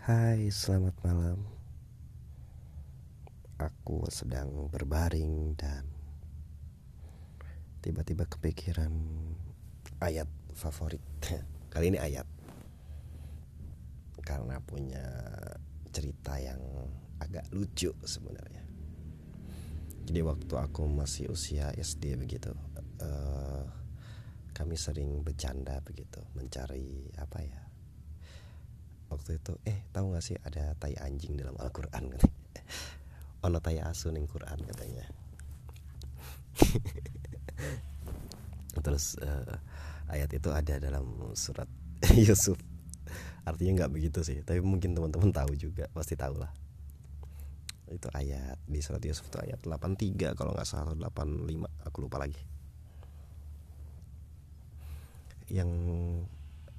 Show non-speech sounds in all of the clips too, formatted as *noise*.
Hai, selamat malam. Aku sedang berbaring dan tiba-tiba kepikiran ayat favorit. *laughs* Kali ini ayat karena punya cerita yang agak lucu sebenarnya. Jadi waktu aku masih usia SD begitu, uh, kami sering bercanda begitu, mencari apa ya? Waktu itu, eh tahu gak sih ada tai anjing dalam Al-Quran *laughs* Ono tai asu ning Quran katanya. *laughs* Terus uh, ayat itu ada dalam surat *laughs* Yusuf. Artinya nggak begitu sih, tapi mungkin teman-teman tahu juga, pasti tahu lah itu ayat di surat Yusuf itu ayat 83 kalau nggak salah 85 aku lupa lagi yang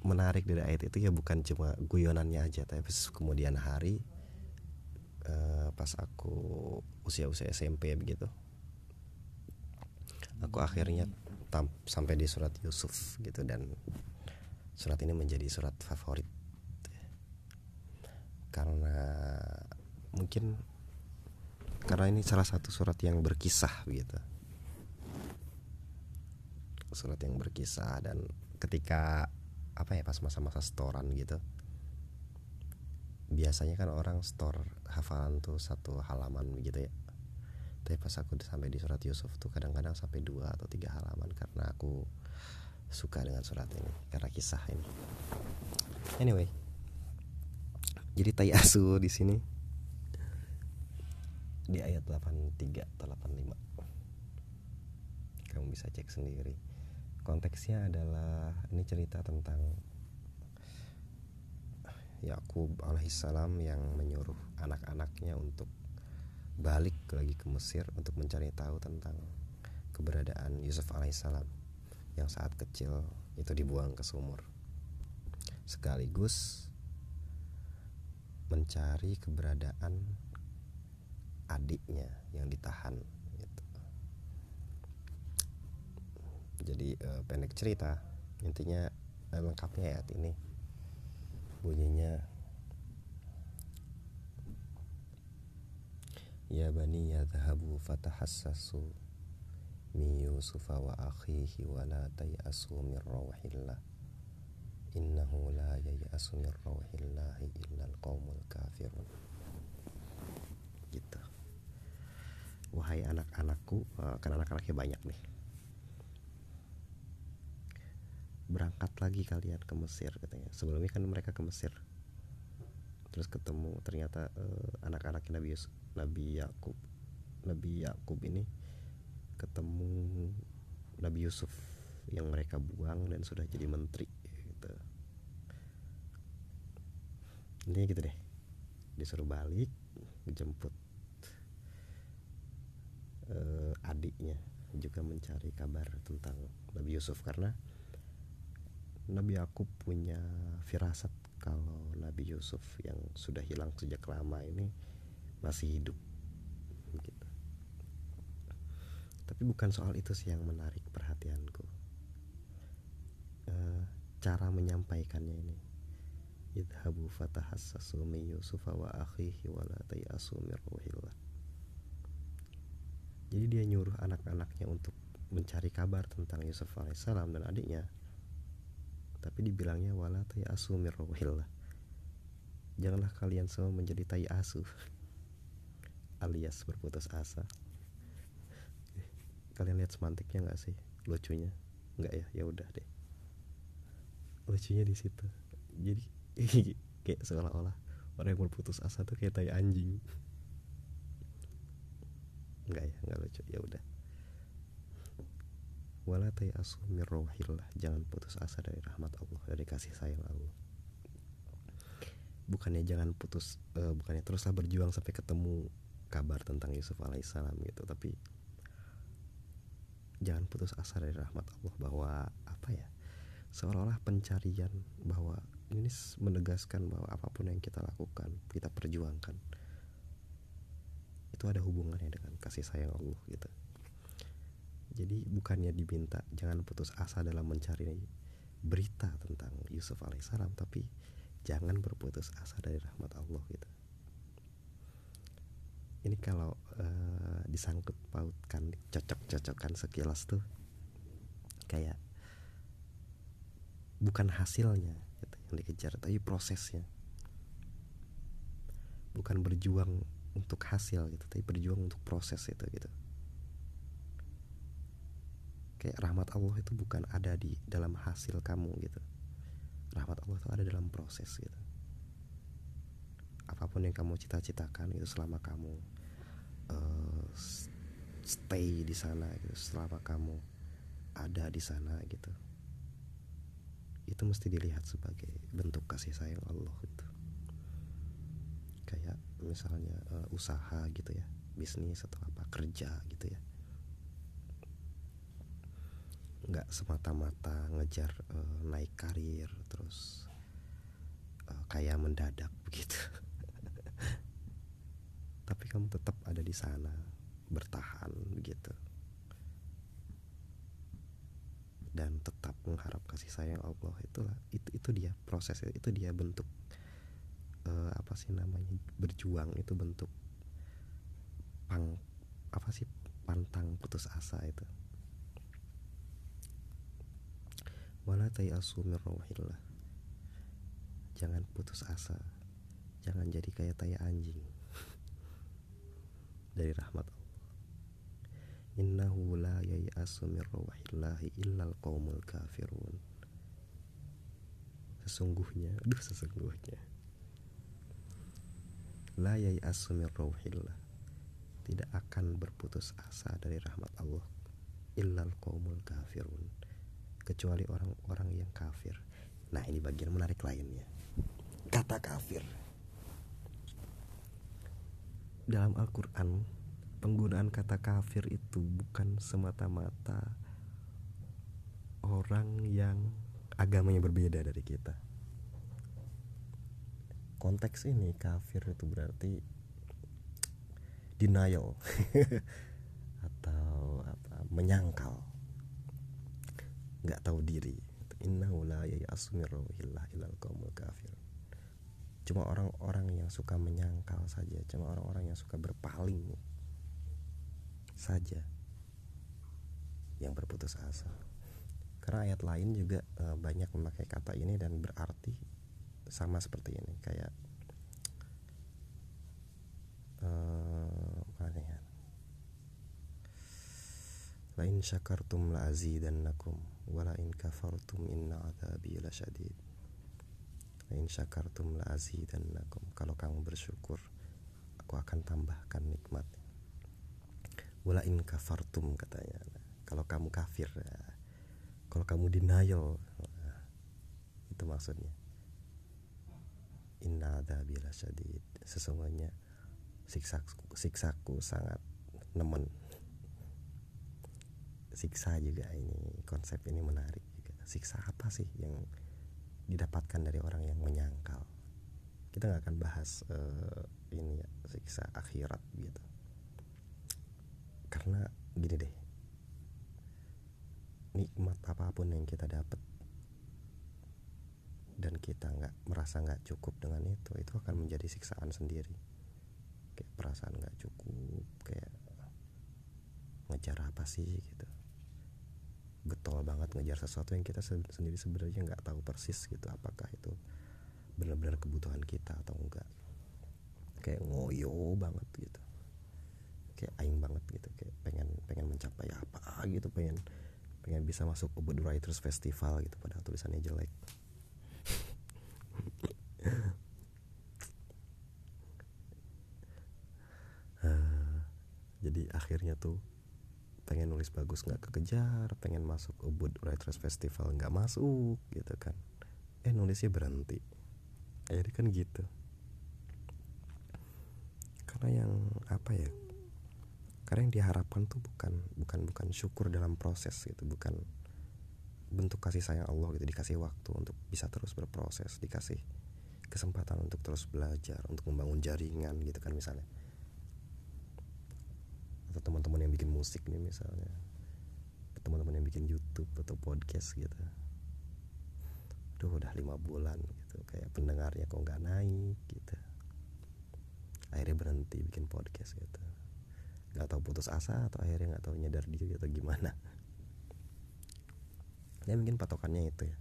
menarik dari ayat itu ya bukan cuma guyonannya aja tapi kemudian hari uh, pas aku usia-usia SMP begitu aku akhirnya sampai di surat Yusuf gitu dan surat ini menjadi surat favorit. Karena mungkin karena ini salah satu surat yang berkisah begitu. Surat yang berkisah dan ketika apa ya pas masa-masa storan gitu. Biasanya kan orang store hafalan tuh satu halaman gitu ya. Tapi pas aku sampai di surat Yusuf tuh kadang-kadang sampai dua atau tiga halaman karena aku suka dengan surat ini karena kisah ini. Anyway jadi tai asu di sini di ayat 83 atau 85 kamu bisa cek sendiri konteksnya adalah ini cerita tentang Yakub alaihissalam yang menyuruh anak-anaknya untuk balik lagi ke Mesir untuk mencari tahu tentang keberadaan Yusuf alaihissalam yang saat kecil itu dibuang ke sumur. Sekaligus mencari keberadaan adiknya yang ditahan gitu. Jadi uh, pendek cerita. Intinya uh, lengkapnya ayat ini bunyinya. Ya bani yadhabu fatahassasu min Yusufa wa akhihi wa la tayasu min rawhillah. Innahu la yayasu min rawhillahi illa alqaumul kafirun. Gitu. Wahai anak-anakku uh, kan anak-anaknya banyak nih berangkat lagi kalian ke Mesir katanya. Sebelumnya kan mereka ke Mesir. Terus ketemu ternyata uh, anak-anaknya Nabi Yusuf, Nabi Yakub Nabi Yakub ini ketemu Nabi Yusuf yang mereka buang dan sudah jadi menteri gitu. Intinya gitu deh. Disuruh balik dijemput uh, adiknya juga mencari kabar tentang Nabi Yusuf. Karena Nabi Yakub punya firasat kalau Nabi Yusuf yang sudah hilang sejak lama ini masih hidup gitu. Tapi bukan soal itu sih yang menarik perhatianku. E, cara menyampaikannya ini. Idhabu fatahassasu min Yusuf wa akhihi wa la tayasu ruhillah jadi dia nyuruh anak-anaknya untuk mencari kabar tentang Yusuf alaihissalam dan adiknya tapi dibilangnya wala tai asu mirrohillah janganlah kalian semua menjadi tai asu *laughs* alias berputus asa. *laughs* Kalian lihat semantiknya nggak sih? Lucunya. Nggak ya? Ya udah deh. Lucunya di situ. Jadi *laughs* kayak seolah-olah orang yang berputus asa tuh kayak tai anjing. Enggak ya? Enggak lucu. Ya udah wala tayasu mir jangan putus asa dari rahmat Allah dari kasih sayang Allah. Bukannya jangan putus uh, bukannya teruslah berjuang sampai ketemu kabar tentang Yusuf alaihissalam gitu tapi jangan putus asa dari rahmat Allah bahwa apa ya seolah-olah pencarian bahwa ini menegaskan bahwa apa pun yang kita lakukan kita perjuangkan itu ada hubungannya dengan kasih sayang Allah gitu jadi bukannya diminta jangan putus asa dalam mencari berita tentang Yusuf alaihissalam tapi jangan berputus asa dari rahmat Allah gitu. Ini kalau uh, disangkut pautkan cocok-cocokkan sekilas tuh kayak bukan hasilnya gitu, yang dikejar tapi prosesnya. Bukan berjuang untuk hasil gitu tapi berjuang untuk proses itu gitu kayak rahmat Allah itu bukan ada di dalam hasil kamu gitu. Rahmat Allah itu ada dalam proses gitu. Apa pun yang kamu cita-citakan itu selama kamu uh, stay di sana gitu selama kamu ada di sana gitu itu mesti dilihat sebagai bentuk kasih sayang Allah gitu. Kayak misalnya uh, usaha gitu ya bisnis atau apa kerja gitu ya nggak semata-mata ngejar uh, naik karir terus uh, kayak mendadak begitu. *laughs* Tapi kamu tetap ada di sana bertahan begitu. Dan tetap mengharap kasih sayang Allah. Itulah itu itu dia proses itu dia bentuk uh, apa sih namanya berjuang. Itu bentuk pang apa sih pantang putus asa itu wala tayasu min jangan putus asa. Jangan jadi kayak tai anjing. *laughs* Dari rahmat Allah. Innahu la yayasu min rawhillahi illal qaumul kafirun. Sesungguhnya aduh sesungguhnya. La yayasu min rawhillah. Tidak akan berputus asa dari rahmat Allah illal qaumul kafirun kecuali orang-orang yang kafir. Nah, ini bagian menarik lainnya. Kata kafir. Dalam Al-Qur'an, penggunaan kata kafir itu bukan semata-mata orang yang agamanya berbeda dari kita. Konteks ini kafir itu berarti denial *laughs* atau apa menyangkal nggak tahu diri. Innahu la ilal qaumul kafir cuma orang-orang yang suka menyangkal saja. Cuma orang-orang yang suka berpaling saja. Yang berputus asa. Karena ayat lain juga e, banyak memakai kata ini dan berarti sama seperti ini. Kayak e, mana ya lain syakartum la azidannakum wala in kafartum inna adzabi lasyadid in syakartum la azidannakum. Kalau kamu bersyukur aku akan tambahkan nikmat. Wala in kafartum katanya. Kalau kamu kafir ya. kalau kamu denial nah, itu maksudnya. Inna adzabi lasyadid sesungguhnya siksaku, siksaku sangat nemen siksa juga ini konsep ini menarik juga. Siksa apa sih yang didapatkan dari orang yang menyangkal? Kita nggak akan bahas uh, ini ya siksa akhirat gitu. Karena gini deh nikmat apa pun yang kita dapat dan kita nggak merasa nggak cukup dengan itu itu akan menjadi siksaan sendiri. Kayak perasaan nggak cukup kayak ngejar apa sih gitu getol banget ngejar sesuatu yang kita sendiri sebenarnya nggak tahu persis gitu apakah itu benar-benar kebutuhan kita atau enggak. Kayak ngoyo banget gitu. Kayak aing banget gitu kayak pengen pengen mencapai apa gitu pengen pengen bisa masuk Ubud Writers Festival gitu padahal tulisannya jelek. Uh, *laughs* jadi akhirnya tuh pengen nulis bagus nggak kekejar pengen masuk Ubud Writers Festival nggak masuk gitu kan. Eh nulisnya berhenti. Jadi kan gitu. Karena yang apa ya karena yang diharapkan tuh bukan bukan bukan syukur dalam proses gitu bukan bentuk kasih sayang Allah gitu dikasih waktu untuk bisa terus berproses dikasih kesempatan untuk terus belajar untuk membangun jaringan gitu kan misalnya atau teman-teman yang bikin musik nih misalnya teman-teman yang bikin YouTube atau podcast gitu. Duh udah lima bulan gitu kayak pendengarnya kok nggak naik gitu. Akhirnya berhenti bikin podcast gitu. Nggak tahu putus asa atau akhirnya nggak tahu nyadar diri atau gimana. Ya mungkin patokannya itu ya.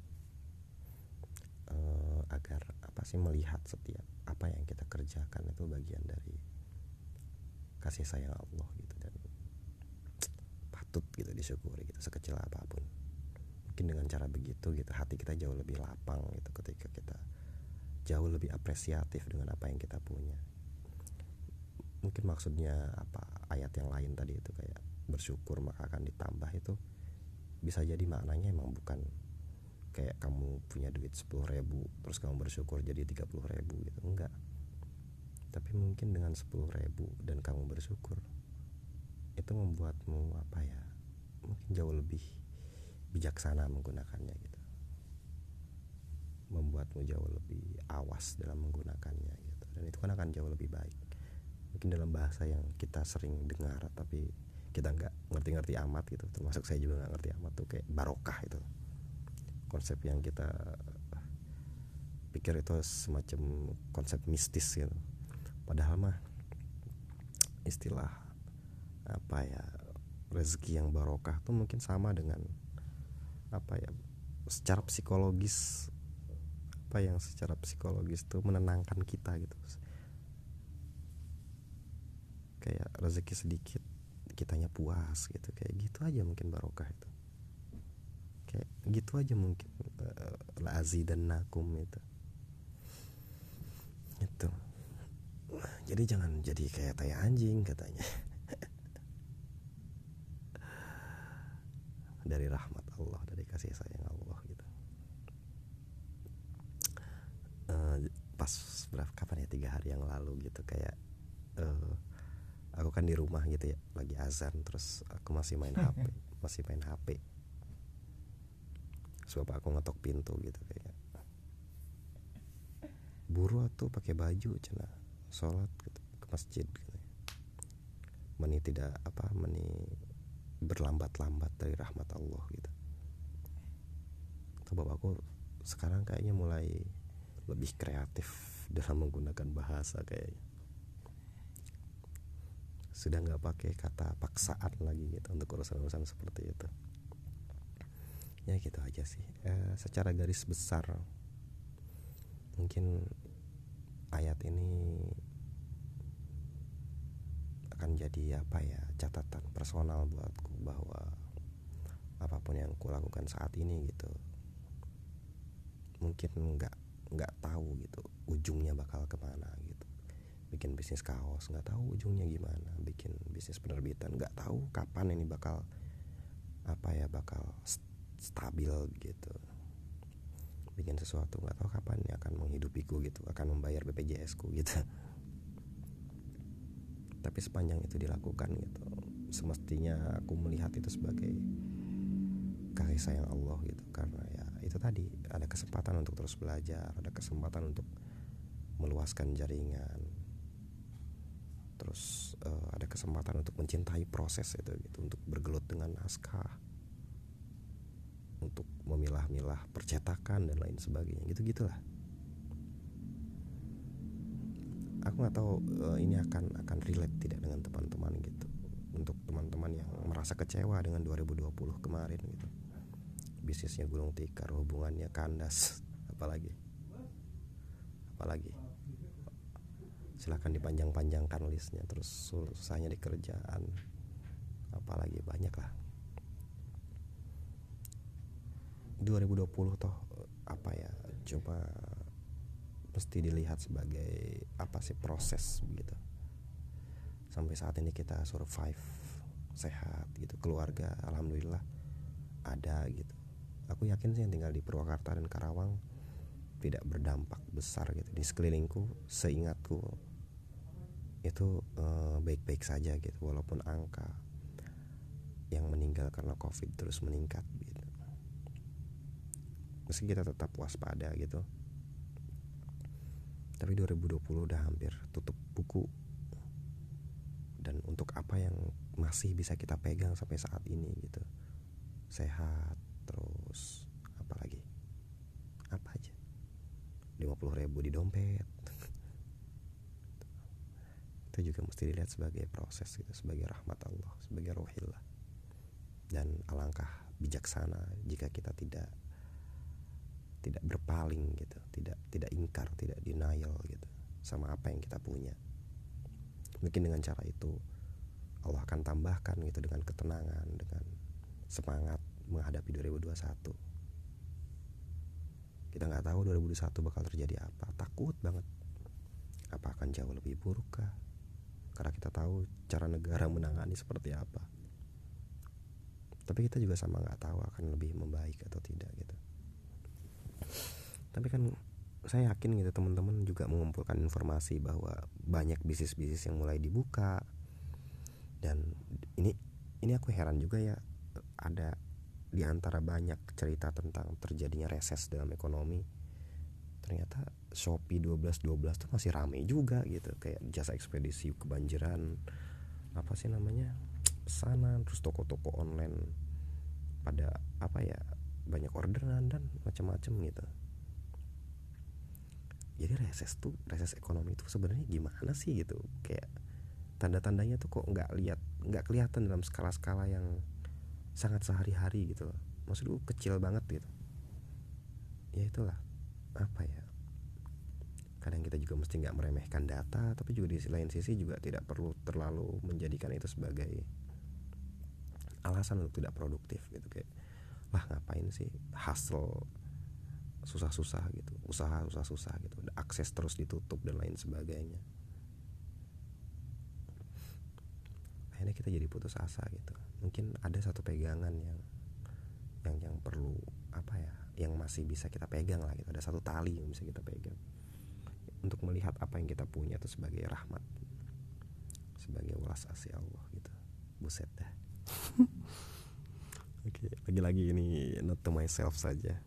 E, agar apa sih melihat setiap apa yang kita kerjakan itu bagian dari kasih sayang Allah gitu dan patut gitu disyukuri gitu sekecil apa pun. Mungkin dengan cara begitu gitu hati kita jauh lebih lapang gitu ketika kita jauh lebih apresiatif dengan apa yang kita punya. Mungkin maksudnya apa ayat yang lain tadi itu kayak bersyukur maka akan ditambah itu bisa jadi maknanya emang bukan kayak kamu punya duit 10 ribu terus kamu bersyukur jadi 30 ribu gitu enggak tapi mungkin dengan 10 ribu dan kamu bersyukur itu membuatmu apa ya mungkin jauh lebih bijaksana menggunakannya gitu. Membuatmu jauh lebih awas dalam menggunakannya gitu. Dan itu kan akan jauh lebih baik. Mungkin dalam bahasa yang kita sering dengar tapi kita nggak ngerti-ngerti amat gitu. Termasuk saya juga nggak ngerti amat tuh kayak barokah itu. Konsep yang kita pikir itu semacam konsep mistis gitu padahal mah istilah apa ya rezeki yang barokah tuh mungkin sama dengan apa ya secara psikologis apa yang secara psikologis tuh menenangkan kita gitu. Kayak rezeki sedikit kitanya puas gitu kayak gitu aja mungkin barokah itu. Kayak gitu aja mungkin uh, lazi dan nakum itu itu jadi jangan jadi kayak tai anjing katanya. Dari rahmat Allah dari kasih sayang Allah gitu. Uh, pas berapa kapan ya tiga hari yang lalu gitu kayak uh, aku kan di rumah gitu ya lagi azan terus aku masih main *laughs* HP masih main HP sebab aku ngetok pintu gitu kayak. Buru tuh pakai baju cina sholat gitu, ke masjid gitu. Meni tidak apa meni berlambat-lambat dari rahmat Allah gitu. Sebab aku sekarang kayaknya mulai lebih kreatif *laughs* dalam menggunakan bahasa kayaknya. Sudah nggak pakai kata paksaan lagi gitu untuk urusan-urusan seperti itu. Ya gitu aja sih. E, secara garis besar mungkin ayat ini akan jadi apa ya catatan personal buatku bahwa apa pun yang kulakukan saat ini gitu mungkin nggak nggak tahu gitu ujungnya bakal ke mana gitu. Bikin bisnis kaos nggak tahu ujungnya gimana bikin bisnis penerbitan nggak tahu kapan ini bakal apa ya bakal stabil gitu bikin sesuatu nggak tahu kapan ini akan menghidupiku gitu akan membayar BPJS ku gitu. Tapi sepanjang itu dilakukan gitu semestinya aku melihat itu sebagai kasih sayang Allah gitu. Karena ya itu tadi ada kesempatan untuk terus belajar ada kesempatan untuk meluaskan jaringan. Terus uh, ada kesempatan untuk mencintai proses itu gitu untuk bergelut dengan naskah memilah-milah percetakan dan lain sebagainya. Gitu gitulah aku nggak tahu uh, ini akan akan relate tidak dengan teman-teman gitu. Untuk teman-teman yang merasa kecewa dengan 2020 kemarin gitu. Bisnisnya gulung tikar hubungannya kandas *laughs* apalagi. Apalagi. Silahkan dipanjang-panjangkan listnya terus susahnya di kerjaan. Apalagi banyak lah 2020 toh apa ya coba mesti dilihat sebagai apa sih proses begitu. Sampai saat ini kita survive sehat gitu keluarga alhamdulillah ada gitu. Aku yakin sih yang tinggal di Purwakarta dan Karawang tidak berdampak besar gitu. Di sekelilingku seingatku itu uh, baik-baik saja gitu walaupun angka yang meninggal karena covid terus meningkat meski kita tetap waspada gitu. Tapi 2020 udah hampir tutup buku. Dan untuk apa yang masih bisa kita pegang sampai saat ini gitu. Sehat terus apa lagi apa aja? 50 ribu di dompet. *laughs* Itu juga mesti dilihat sebagai proses gitu sebagai rahmat Allah sebagai rohillah. Dan alangkah bijaksana jika kita tidak tidak berpaling gitu tidak tidak ingkar tidak denial gitu sama apa yang kita punya. Mungkin dengan cara itu Allah akan tambahkan gitu dengan ketenangan dengan semangat menghadapi 2021 kita nggak tahu 2021 bakal terjadi apa takut banget. Apa akan jauh lebih buruk kah? Karena kita tahu cara negara *laughs* menangani seperti apa. Tapi kita juga sama nggak tahu akan lebih membaik atau tidak gitu tapi kan saya yakin gitu teman-teman juga mengumpulkan informasi bahwa banyak bisnis-bisnis yang mulai dibuka. Dan ini ini aku heran juga ya ada di antara banyak cerita tentang terjadinya reses dalam ekonomi ternyata Shopee 1212 tuh masih rame juga gitu. Kayak jasa ekspedisi kebanjiran apa sih namanya pesanan terus toko-toko online pada apa ya banyak orderan dan macam-macam gitu jadi reses tuh reses ekonomi itu sebenarnya gimana sih gitu? Kayak tanda-tandanya tuh kok nggak lihat nggak kelihatan dalam skala-skala yang sangat sehari-hari gitu loh. Maksudku kecil banget gitu. Ya itulah apa ya? Kadang kita juga mesti nggak meremehkan data tapi juga di lain sisi juga tidak perlu terlalu menjadikan itu sebagai alasan untuk tidak produktif gitu kayak wah ngapain sih hasil susah-susah gitu usaha susah-susah gitu akses terus ditutup dan lain sebagainya. Akhirnya kita jadi putus asa gitu. Mungkin ada satu pegangan yang yang yang perlu apa ya yang masih bisa kita pegang lah gitu. Ada satu tali yang bisa kita pegang untuk melihat apa yang kita punya itu sebagai rahmat sebagai welas asih Allah gitu. Buset dah. *laughs* Oke lagi-lagi ini not to myself saja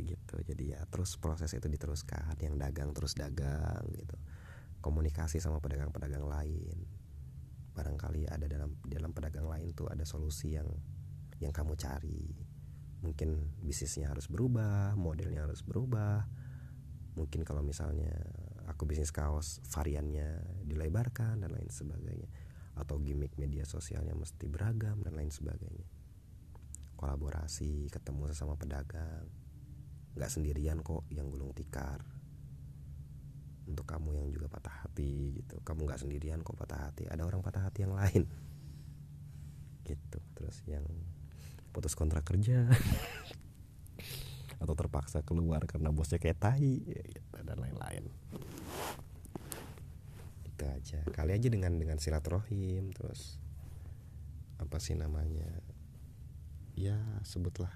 begitu. Jadi ya terus proses itu diteruskan yang dagang terus dagang gitu. Komunikasi sama pedagang-pedagang lain. Barangkali ada dalam dalam pedagang lain tuh ada solusi yang yang kamu cari. Mungkin bisnisnya harus berubah modelnya harus berubah. Mungkin kalau misalnya aku bisnis kaos variannya dilebarkan dan lain sebagainya. Atau gimmick media sosialnya mesti beragam dan lain sebagainya. Kolaborasi ketemu sesama pedagang nggak sendirian kok yang gulung tikar. Untuk kamu yang juga patah hati gitu. Kamu nggak sendirian kok patah hati. Ada orang patah hati yang lain. Gitu. Terus yang putus kontrak kerja. *laughs* Atau terpaksa keluar karena bosnya kayak tai. Gitu, dan lain-lain. Itu aja. Kali aja dengan dengan silaturahim. Terus apa sih namanya? Ya sebutlah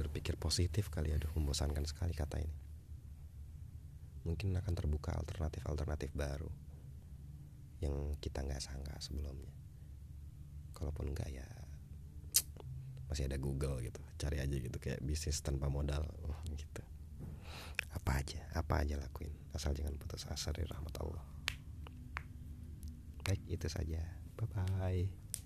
berpikir positif kali aduh membosankan sekali kata ini. Mungkin akan terbuka alternatif-alternatif baru yang kita nggak sangka sebelumnya. Kalaupun enggak ya *tsk* masih ada Google gitu. Cari aja gitu kayak bisnis tanpa modal. *laughs* Gitu. Apa aja apa aja lakuin. Asal jangan putus asa dari rahmat Allah. Baik itu saja. Bye bye